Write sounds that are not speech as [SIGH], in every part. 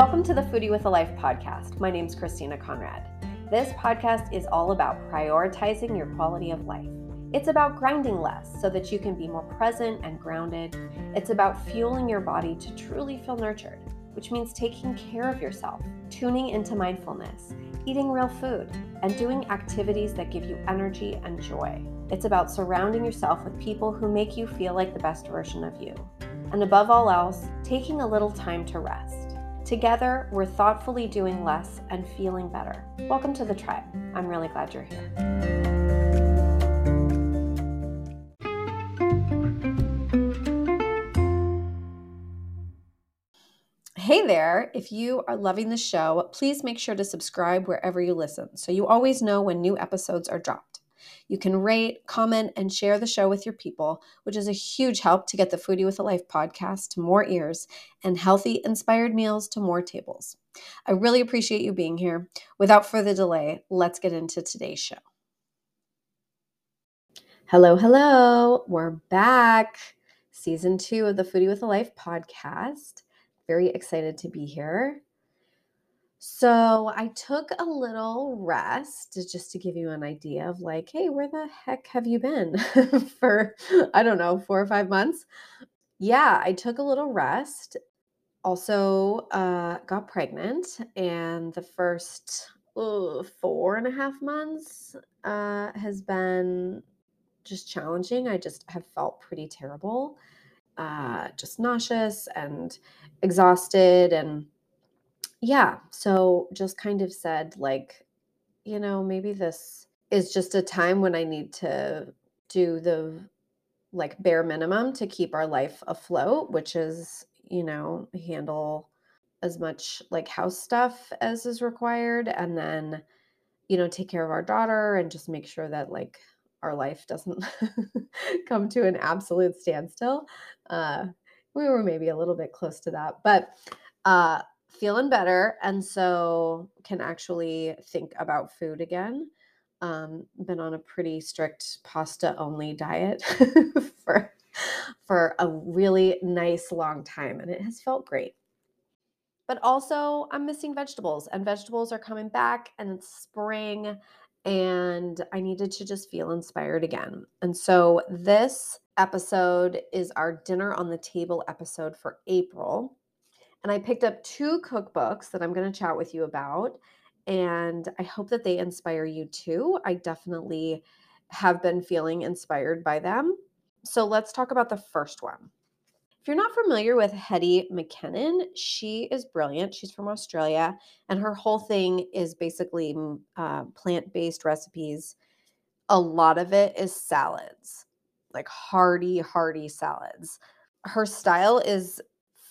Welcome to the Foodie with a Life podcast. My name is Christina Conrad. This podcast is all about prioritizing your quality of life. It's about grinding less so that you can be more present and grounded. It's about fueling your body to truly feel nurtured, which means taking care of yourself, tuning into mindfulness, eating real food, and doing activities that give you energy and joy. It's about surrounding yourself with people who make you feel like the best version of you. And above all else, taking a little time to rest. Together, we're thoughtfully doing less and feeling better. Welcome to the tribe. I'm really glad you're here. Hey there! If you are loving the show, please make sure to subscribe wherever you listen so you always know when new episodes are dropped. You can rate, comment, and share the show with your people, which is a huge help to get the Foodie with a Life podcast to more ears and healthy, inspired meals to more tables. I really appreciate you being here. Without further delay, let's get into today's show. Hello, hello. We're back. Season two of the Foodie with a Life podcast. Very excited to be here. So I took a little rest just to give you an idea of like, hey, where the heck have you been [LAUGHS] for, I don't know, four or five months? Yeah, I took a little rest. Also, uh, got pregnant, and the first four and a half months uh, has been just challenging. I just have felt pretty terrible, uh, just nauseous and exhausted and yeah, so just kind of said, like, you know, maybe this is just a time when I need to do the like bare minimum to keep our life afloat, which is, you know, handle as much like house stuff as is required and then, you know, take care of our daughter and just make sure that like our life doesn't [LAUGHS] come to an absolute standstill. Uh, we were maybe a little bit close to that, but uh, feeling better and so can actually think about food again. Um, been on a pretty strict pasta only diet [LAUGHS] for for a really nice long time and it has felt great. But also i'm missing vegetables and vegetables are coming back and it's spring and i needed to just feel inspired again. And so this episode is our dinner on the table episode for april and I picked up two cookbooks that I'm going to chat with you about. And I hope that they inspire you too. I definitely have been feeling inspired by them. So let's talk about the first one. If you're not familiar with Hetty McKinnon, she is brilliant. She's from Australia, and her whole thing is basically mm, uh, plant based recipes. A lot of it is salads, like hearty, hearty salads. Her style is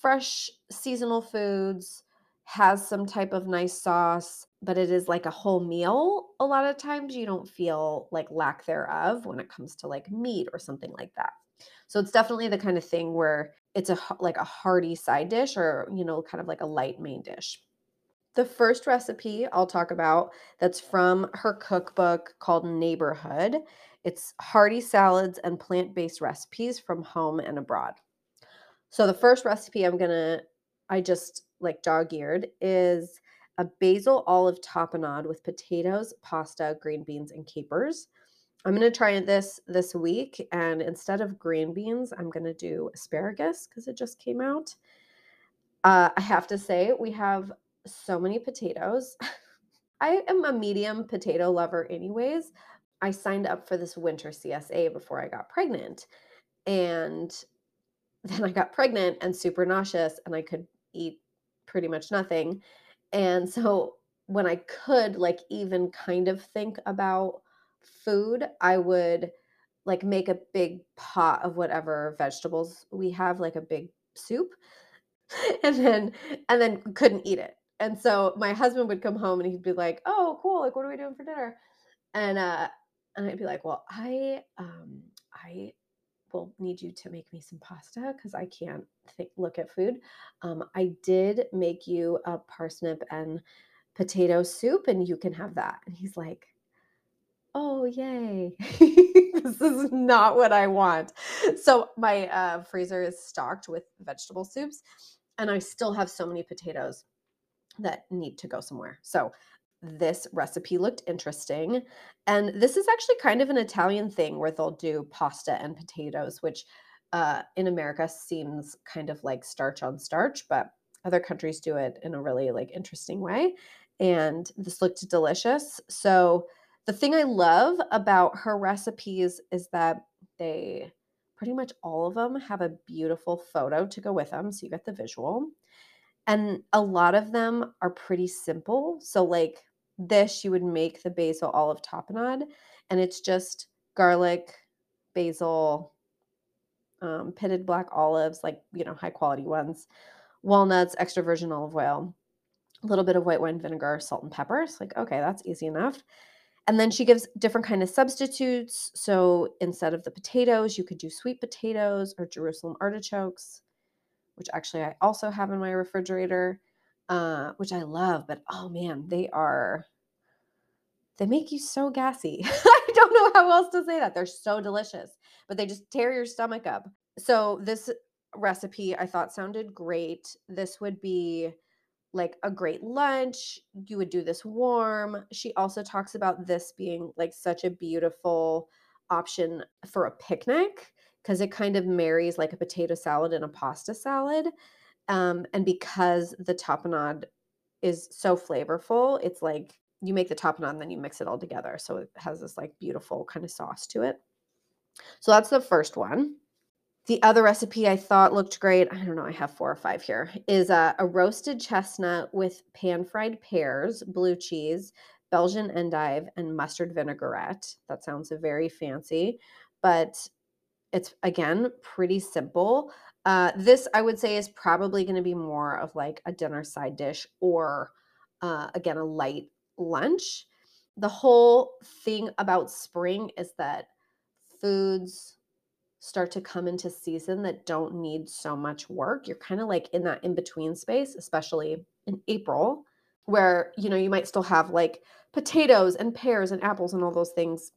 fresh seasonal foods, has some type of nice sauce, but it is like a whole meal. A lot of times you don't feel like lack thereof when it comes to like meat or something like that. So it's definitely the kind of thing where it's a like a hearty side dish or, you know, kind of like a light main dish. The first recipe I'll talk about that's from her cookbook called Neighborhood. It's hearty salads and plant-based recipes from home and abroad. So the first recipe I'm gonna, I just like dog eared is a basil olive tapenade with potatoes, pasta, green beans, and capers. I'm gonna try this this week, and instead of green beans, I'm gonna do asparagus because it just came out. Uh, I have to say, we have so many potatoes. [LAUGHS] I am a medium potato lover, anyways. I signed up for this winter CSA before I got pregnant, and then I got pregnant and super nauseous and I could eat pretty much nothing. And so when I could like even kind of think about food, I would like make a big pot of whatever vegetables we have, like a big soup. [LAUGHS] And then and then couldn't eat it. And so my husband would come home and he'd be like, "Oh, cool. Like what are we doing for dinner?" And uh and I'd be like, "Well, I um I will need you to make me some pasta because I can't look at food. Um, I did make you a parsnip and potato soup, and you can have that. And he's like, Oh, yay. [LAUGHS] this is not what I want. So, my uh, freezer is stocked with vegetable soups, and I still have so many potatoes. that need to go somewhere. So this recipe looked interesting. And this is actually kind of an Italian thing where they'll do pasta and potatoes, which uh, in America seems kind of like starch on starch, but other countries do it in a really like interesting way. And this looked delicious. So the thing I love about her recipes is that they pretty much all of them have a beautiful photo to go with them. So you get the visual. And a lot of them are pretty simple. So, like this, you would make the basil olive tapenade, and it's just garlic, basil, um, pitted black olives, like, you know, high quality ones, walnuts, extra virgin olive oil, a little bit of white wine vinegar, salt and pepper. It's like, okay, that's easy enough. And then she gives different kind of substitutes. So instead of the potatoes, you could do sweet potatoes or Jerusalem artichokes, which actually I also have in my refrigerator, uh, which I love. But oh man, they are they make you so gassy. [LAUGHS] I don't know how else to say that. They're so delicious, but they just tear your stomach up. So this recipe I thought sounded great. This would be like a great lunch. You would do this warm. She also talks about this being like such a beautiful option for a picnic because it kind of marries like a potato salad and a pasta salad. Um, and because the tapenade is so flavorful, it's like you make the tapenade and then you mix it all together. So it has this like beautiful kind of sauce to it. So that's the first one. The other recipe I thought looked great, I don't know, I have four or five here, is a, a roasted chestnut with pan fried pears, blue cheese, Belgian endive, and mustard vinaigrette. That sounds very fancy, but it's again pretty simple. Uh, this I would say is probably going to be more of like a dinner side dish or uh, again a light lunch. The whole thing about spring is that foods start to come into season that don't need so much work. You're kind of like in that in between space, especially in April, where you know you might still have like potatoes and pears and apples and all those things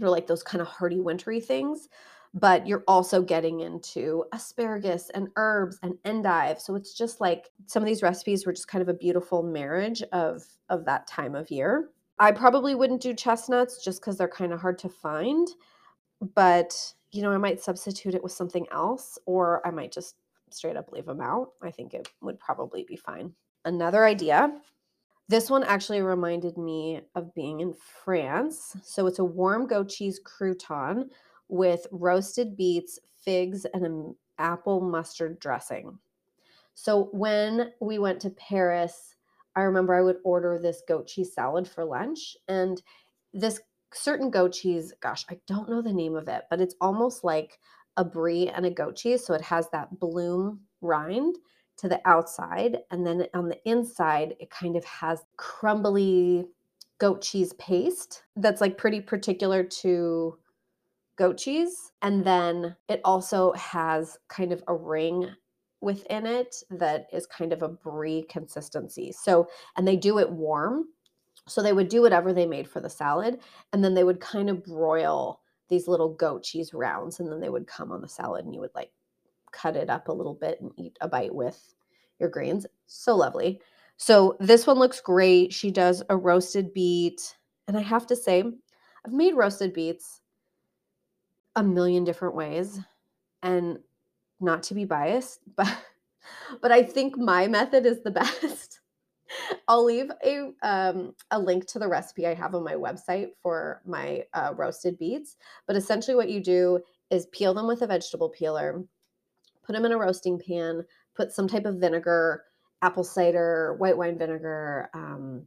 or like those kind of hearty wintry things but you're also getting into asparagus and herbs and endive so it's just like some of these recipes were just kind of a beautiful marriage of of that time of year. I probably wouldn't do chestnuts just because they're kind of hard to find but you know i might substitute it with something else or i might just straight up leave them out. I think it would probably be fine. Another idea this one actually reminded me of being in france so it's a warm goat cheese crouton with roasted beets, figs, and an apple mustard dressing. So when we went to Paris, I remember I would order this goat cheese salad for lunch. And this certain goat cheese, gosh, I don't know the name of it, but it's almost like a brie and a goat cheese. So it has that bloom rind to the outside. And then on the inside, it kind of has crumbly goat cheese paste that's like pretty particular to goat cheese. And then it also has kind of a ring within it that is kind of a brie consistency. So, and they do it warm. So they would do whatever they made for the salad. And then they would kind of broil these little goat cheese rounds. And then they would come on the salad and you would like cut it up a little bit and eat a bite with your greens. So lovely. So this one looks great. She does a roasted beet. And I have to say, I've made roasted beets a million different ways and not to be biased [LAUGHS] but but i think my method is the [LAUGHS] best. I'll leave a um, a link to the recipe i have on my website for my uh, roasted beets but essentially what you do is peel them with a vegetable peeler put them in a roasting pan put some type of vinegar apple cider white wine vinegar um,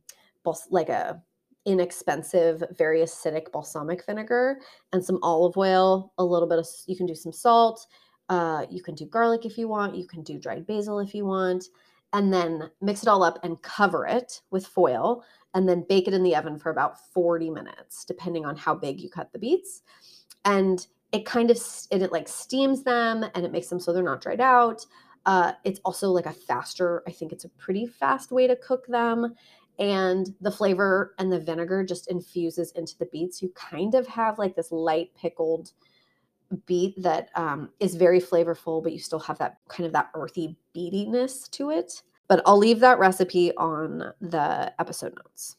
like a inexpensive, very acidic balsamic vinegar and some olive oil, a little bit of, you can do some salt. Uh, you can do garlic if you want. You can do dried basil if you want. And then mix it all up and cover it with foil and then bake it in the oven for about 40 minutes, depending on how big you cut the beets. And it kind of, it, it like steams them and it makes them so they're not dried out. Uh, it's also like a faster, I think it's a pretty fast way to cook them and the flavor and the vinegar just infuses into the beets. You kind of have like this light pickled beet that um, is very flavorful, but you still have that kind of that earthy beatiness to it. But I'll leave that recipe on the episode notes.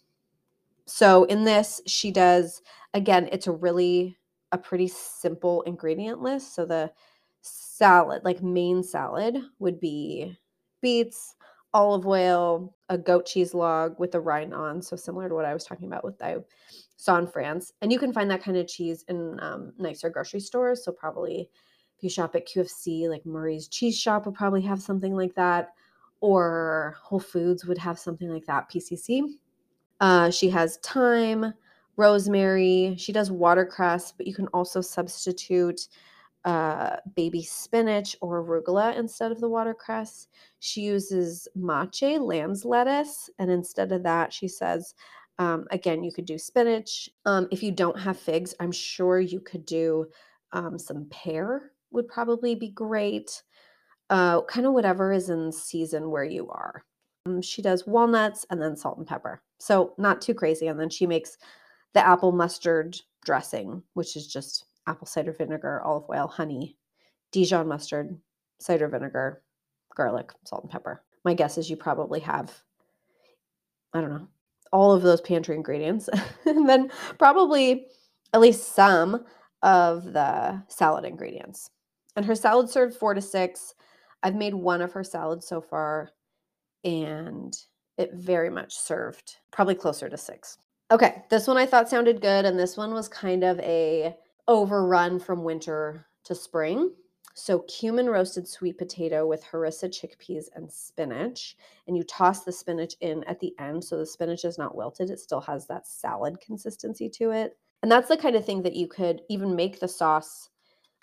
So in this, she does, again, it's a really, a pretty simple ingredient list. So the salad, like main salad, would be beets, olive oil, a goat cheese log with a rind on. So similar to what I was talking about with I saw in France. And you can find that kind of cheese in um, nicer grocery stores. So probably if you shop at QFC, like Murray's Cheese Shop would probably have something like that. Or Whole Foods would have something like that, PCC. Uh, she has thyme, rosemary. She does watercress, but you can also substitute uh, baby spinach or arugula instead of the watercress. She uses mache, lamb's lettuce, and instead of that, she says, um, again, you could do spinach. Um, if you don't have figs, I'm sure you could do um, some pear, would probably be great. Uh, kind of whatever is in season where you are. Um, she does walnuts and then salt and pepper. So, not too crazy. And then she makes the apple mustard dressing, which is just apple cider vinegar, olive oil, honey, Dijon mustard, cider vinegar, garlic, salt, and pepper. My guess is you probably have, I don't know, all of those pantry ingredients, [LAUGHS] and then probably at least some of the salad ingredients. And her salad served four to six. I've made one of her salads so far, and it very much served probably closer to six. Okay, this one I thought sounded good, and this one was kind of a overrun from winter to spring. So, cumin roasted sweet potato with harissa chickpeas and spinach. And you toss the spinach in at the end. So, the spinach is not wilted, it still has that salad consistency to it. And that's the kind of thing that you could even make the sauce,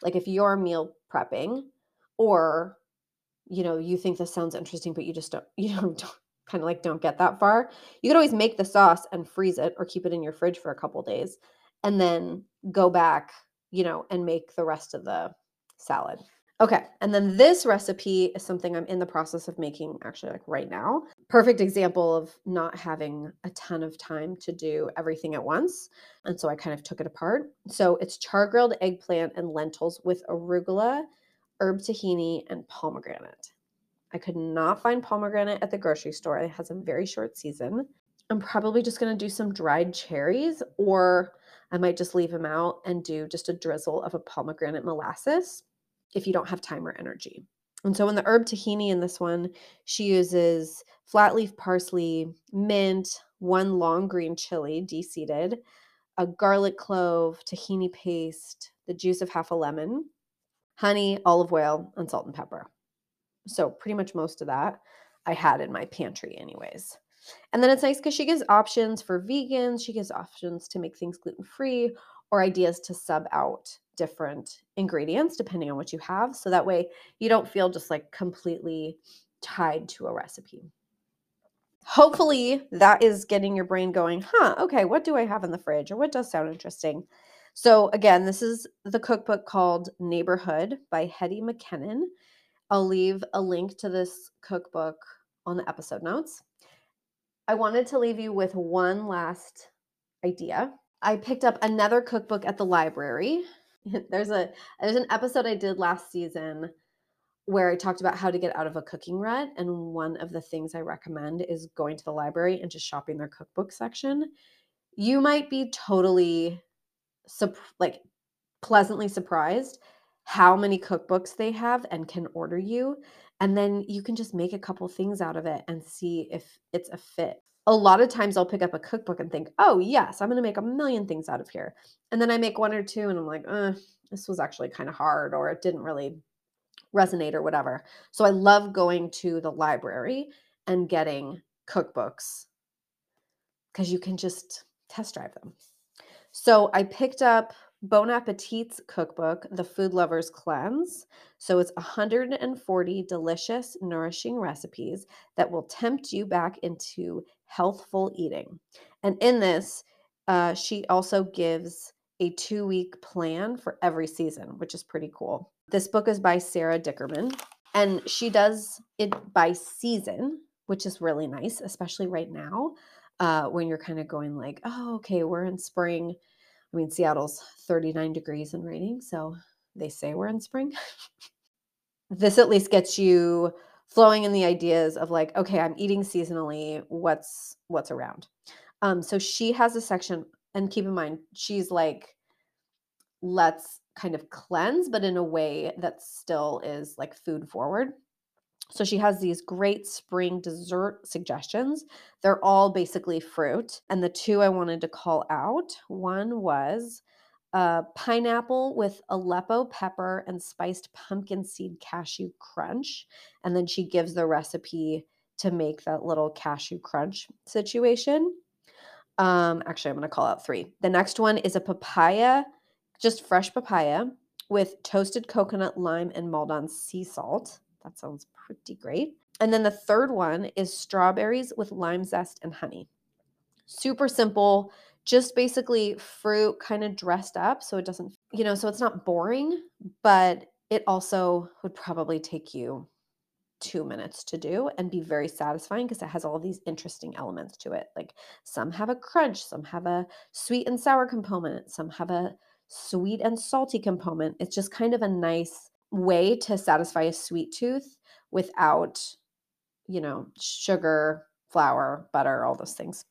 like if you're meal prepping, or you know, you think this sounds interesting, but you just don't, [LAUGHS] you know, don't kind of like don't get that far. You could always make the sauce and freeze it or keep it in your fridge for a couple days and then go back, you know, and make the rest of the salad. Okay, and then this recipe is something I'm in the process of making actually like right now. Perfect example of not having a ton of time to do everything at once. And so I kind of took it apart. So it's char grilled eggplant and lentils with arugula, herb tahini, and pomegranate. I could not find pomegranate at the grocery store. It has a very short season. I'm probably just going to do some dried cherries or I might just leave them out and do just a drizzle of a pomegranate molasses if you don't have time or energy. And so in the herb tahini in this one, she uses flat leaf parsley, mint, one long green chili deseeded, a garlic clove, tahini paste, the juice of half a lemon, honey, olive oil, and salt and pepper. So pretty much most of that I had in my pantry anyways. And then it's nice because she gives options for vegans. She gives options to make things gluten free or ideas to sub out different ingredients depending on what you have. So that way you don't feel just like completely tied to a recipe. Hopefully that is getting your brain going, huh, okay, what do I have in the fridge or what does sound interesting? So again, this is the cookbook called Neighborhood by Hetty McKinnon. I'll leave a link to this cookbook on the episode notes. I wanted to leave you with one last idea. I picked up another cookbook at the library. [LAUGHS] There's a there's an episode I did last season where I talked about how to get out of a cooking rut and one of the things I recommend is going to the library and just shopping their cookbook section. You might be totally like pleasantly surprised how many cookbooks they have and can order you and then you can just make a couple things out of it and see if it's a fit. A lot of times I'll pick up a cookbook and think, oh, yes, I'm going to make a million things out of here. And then I make one or two and I'm like, uh, this was actually kind of hard or it didn't really resonate or whatever. So I love going to the library and getting cookbooks because you can just test drive them. So I picked up Bon Appetit's cookbook, The Food Lover's Cleanse. So it's 140 delicious, nourishing recipes that will tempt you back into healthful eating. And in this, uh, she also gives a two week plan for every season, which is pretty cool. This book is by Sara Dickerman, and she does it by season, which is really nice, especially right now uh, when you're kind of going like, oh, okay, we're in spring I mean, Seattle's 39 degrees and raining, so they say we're in spring. [LAUGHS] this at least gets you flowing in the ideas of like, okay, I'm eating seasonally. What's what's around? Um, so she has a section, and keep in mind, she's like, let's kind of cleanse, but in a way that still is like food forward. So she has these great spring dessert suggestions. They're all basically fruit. And the two I wanted to call out one was uh, pineapple with Aleppo pepper and spiced pumpkin seed cashew crunch. And then she gives the recipe to make that little cashew crunch situation. Um, actually, I'm going to call out three. The next one is a papaya, just fresh papaya with toasted coconut, lime, and Maldon sea salt. That sounds pretty great. And then the third one is strawberries with lime zest and honey. Super simple, just basically fruit kind of dressed up so it doesn't, you know, so it's not boring, but it also would probably take you two minutes to do and be very satisfying because it has all these interesting elements to it. Like some have a crunch, some have a sweet and sour component, some have a sweet and salty component. It's just kind of a nice way to satisfy a sweet tooth without, you know, sugar, flour, butter, all those things.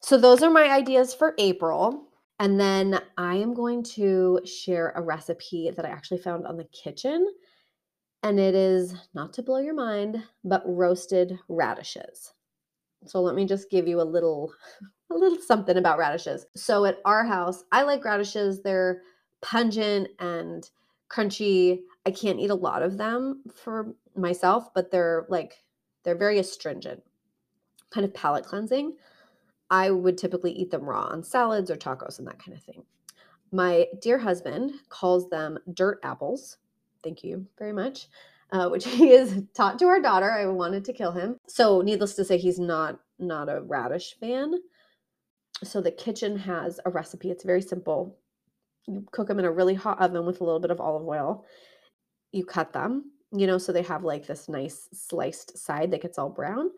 So those are my ideas for April. And then I am going to share a recipe that I actually found on the Kitchn. And it is not to blow your mind, but roasted radishes. So let me just give you a little [LAUGHS] a little something about radishes. So at our house, I like radishes. They're pungent and crunchy. I can't eat a lot of them for myself, but they're like they're very astringent, kind of palate cleansing. I would typically eat them raw on salads or tacos and that kind of thing. My dear husband calls them dirt apples. Thank you very much. Uh, which [LAUGHS] he is taught to our daughter. I wanted to kill him. So, needless to say, he's not not a radish fan. So the Kitchn has a recipe. It's very simple. You cook them in a really hot oven with a little bit of olive oil. You cut them, you know, so they have like this nice sliced side that gets all brown.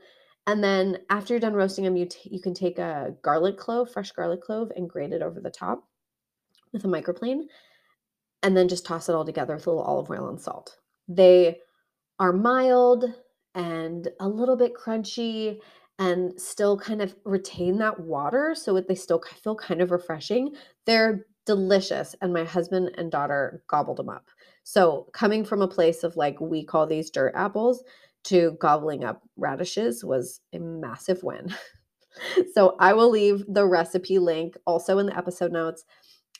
And then after you're done roasting them, you t- you can take a garlic clove, fresh garlic clove, and grate it over the top with a microplane, and then just toss it all together with a little olive oil and salt. They are mild and a little bit crunchy and still kind of retain that water so they still feel kind of refreshing. They're delicious and my husband and daughter gobbled them up. So coming from a place of like we call these dirt apples, to gobbling up radishes was a massive win. [LAUGHS] so I will leave the recipe link also in the episode notes.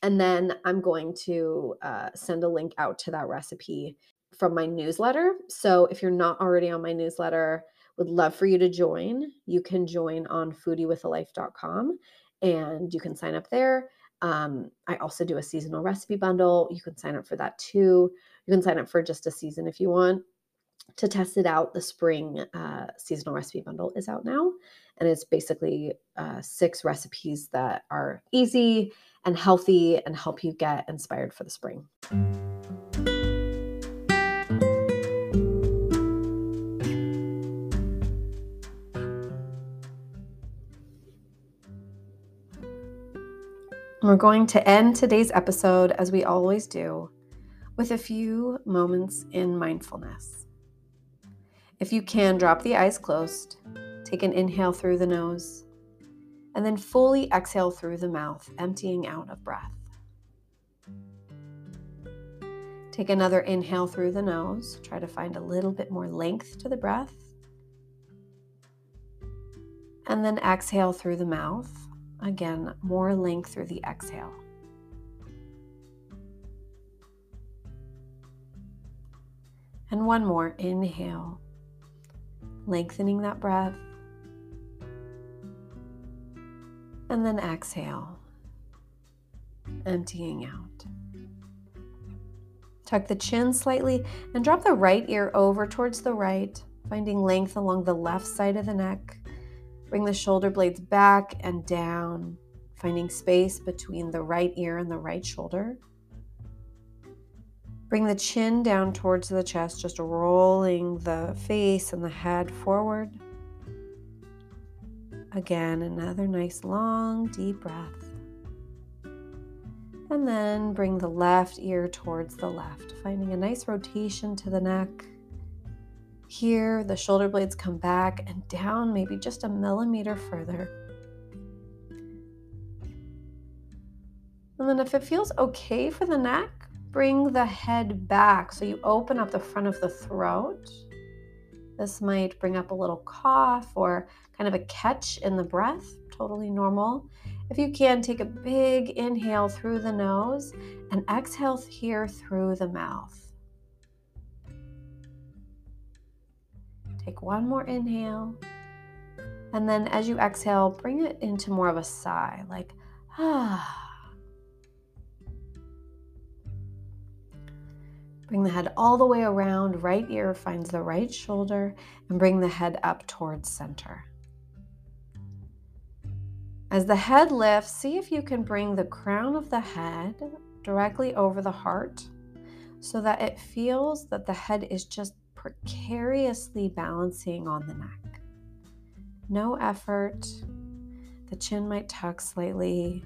And then I'm going to uh, send a link out to that recipe from my newsletter. So if you're not already on my newsletter, would love for you to join. You can join on foodiewithalife.com and you can sign up there. Um, I also do a seasonal recipe bundle. You can sign up for that too. You can sign up for just a season if you want to test it out, the spring uh, seasonal recipe bundle is out now. And it's basically uh, six recipes that are easy and healthy and help you get inspired for the spring. We're going to end today's episode, as we always do, with a few moments in mindfulness. If you can, drop the eyes closed. Take an inhale through the nose, and then fully exhale through the mouth, emptying out of breath. Take another inhale through the nose. Try to find a little bit more length to the breath. And then exhale through the mouth. Again, more length through the exhale. And one more inhale lengthening that breath. And then exhale, emptying out. Tuck the chin slightly and drop the right ear over towards the right, finding length along the left side of the neck. Bring the shoulder blades back and down, finding space between the right ear and the right shoulder. Bring the chin down towards the chest, just rolling the face and the head forward. Again, another nice long, deep breath. And then bring the left ear towards the left, finding a nice rotation to the neck. Here, the shoulder blades come back and down maybe just a millimeter further. And then, if it feels okay for the neck, bring the head back. So you open up the front of the throat. This might bring up a little cough or kind of a catch in the breath, totally normal. If you can, take a big inhale through the nose and exhale here through the mouth. Take one more inhale. And then as you exhale, bring it into more of a sigh, like, ah. [SIGHS] Bring the head all the way around, right ear finds the right shoulder, and bring the head up towards center. As the head lifts, see if you can bring the crown of the head directly over the heart so that it feels that the head is just precariously balancing on the neck. No effort. The chin might tuck slightly.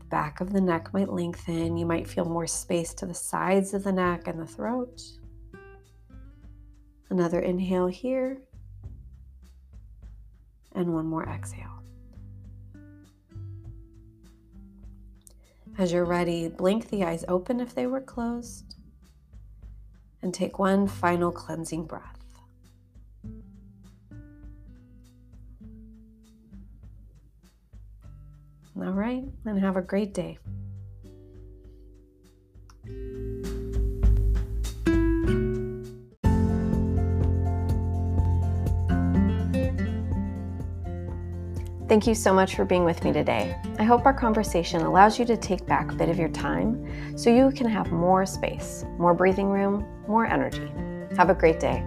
The back of the neck might lengthen. You might feel more space to the sides of the neck and the throat. Another inhale here. And one more exhale. As you're ready, blink the eyes open if they were closed and take one final cleansing breath. All right, and have a great day. Thank you so much for being with me today. I hope our conversation allows you to take back a bit of your time so you can have more space, more breathing room, more energy. Have a great day.